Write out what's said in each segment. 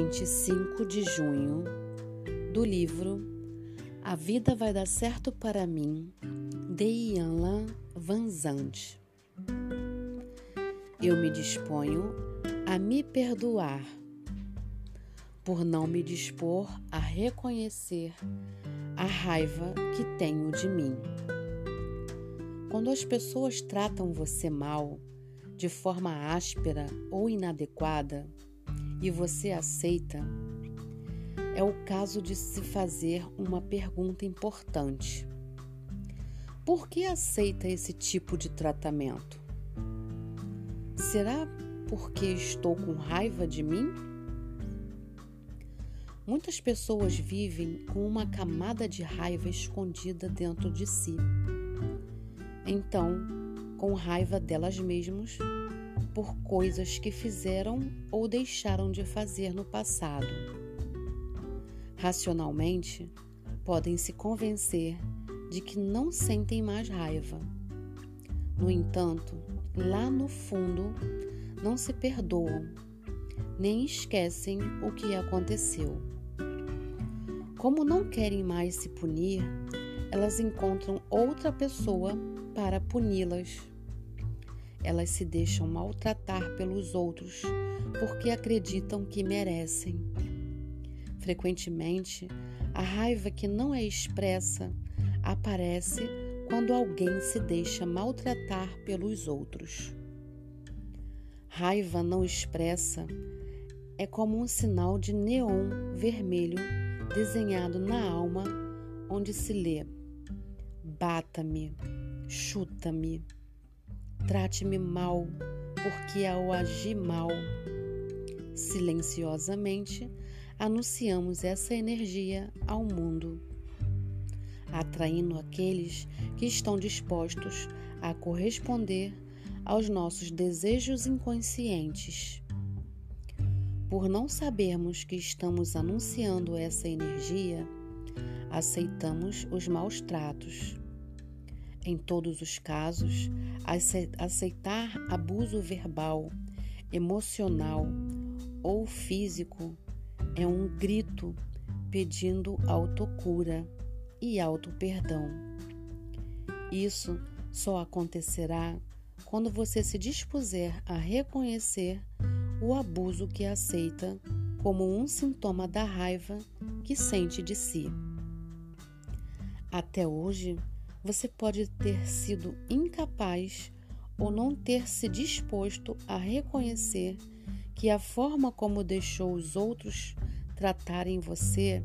25 de junho, do livro A Vida Vai Dar Certo para Mim, de Ian Van Zandt. Eu me disponho a me perdoar por não me dispor a reconhecer a raiva que tenho de mim. Quando as pessoas tratam você mal, de forma áspera ou inadequada, e você aceita, é o caso de se fazer uma pergunta importante. Por que aceita esse tipo de tratamento? Será porque estou com raiva de mim? Muitas pessoas vivem com uma camada de raiva escondida dentro de si. Então, com raiva delas mesmas por coisas que fizeram ou deixaram de fazer no passado. Racionalmente, podem se convencer de que não sentem mais raiva. No entanto, lá no fundo, não se perdoam, nem esquecem o que aconteceu. Como não querem mais se punir, elas encontram outra pessoa para puni-las elas se deixam maltratar pelos outros porque acreditam que merecem. Frequentemente, a raiva que não é expressa aparece quando alguém se deixa maltratar pelos outros. Raiva não expressa é como um sinal de neon vermelho desenhado na alma, onde se lê: Bata-me, chuta-me Trate-me mal, porque ao agir mal, silenciosamente, anunciamos essa energia ao mundo, atraindo aqueles que estão dispostos a corresponder aos nossos desejos inconscientes. Por não sabermos que estamos anunciando essa energia, aceitamos os maus tratos em todos os casos, aceitar abuso verbal, emocional ou físico é um grito pedindo autocura e auto-perdão. Isso só acontecerá quando você se dispuser a reconhecer o abuso que aceita como um sintoma da raiva que sente de si. Até hoje, você pode ter sido incapaz ou não ter se disposto a reconhecer que a forma como deixou os outros tratarem você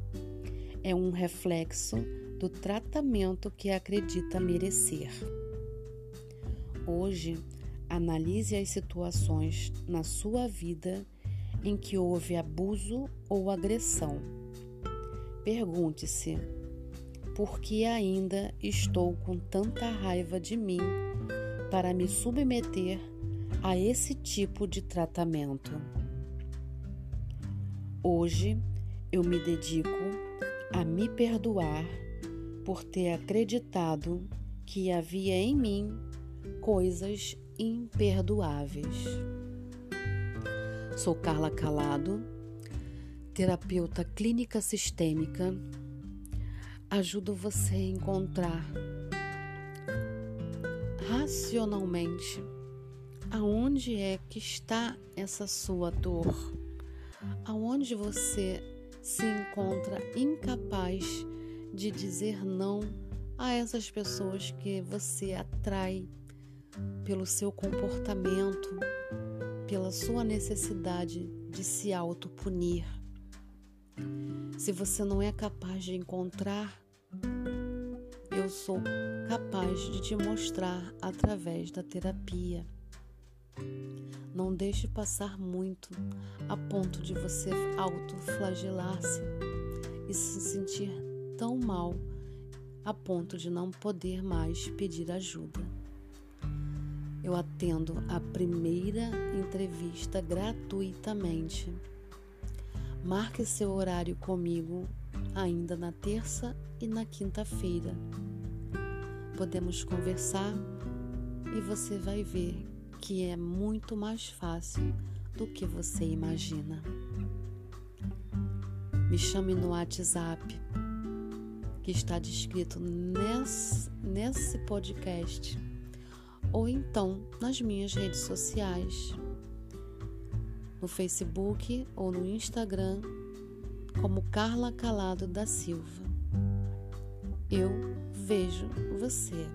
é um reflexo do tratamento que acredita merecer. Hoje, analise as situações na sua vida em que houve abuso ou agressão. Pergunte-se: porque ainda estou com tanta raiva de mim para me submeter a esse tipo de tratamento. Hoje eu me dedico a me perdoar por ter acreditado que havia em mim coisas imperdoáveis. Sou Carla Calado, terapeuta clínica sistêmica ajudo você a encontrar racionalmente aonde é que está essa sua dor, aonde você se encontra incapaz de dizer não a essas pessoas que você atrai pelo seu comportamento, pela sua necessidade de se autopunir. Se você não é capaz de encontrar eu sou capaz de te mostrar através da terapia. Não deixe passar muito a ponto de você autoflagelar-se e se sentir tão mal a ponto de não poder mais pedir ajuda. Eu atendo a primeira entrevista gratuitamente. Marque seu horário comigo ainda na terça e na quinta-feira. Podemos conversar e você vai ver que é muito mais fácil do que você imagina. me chame no WhatsApp que está descrito nesse, nesse podcast ou então nas minhas redes sociais, no Facebook ou no Instagram, como Carla Calado da Silva. Eu vejo você.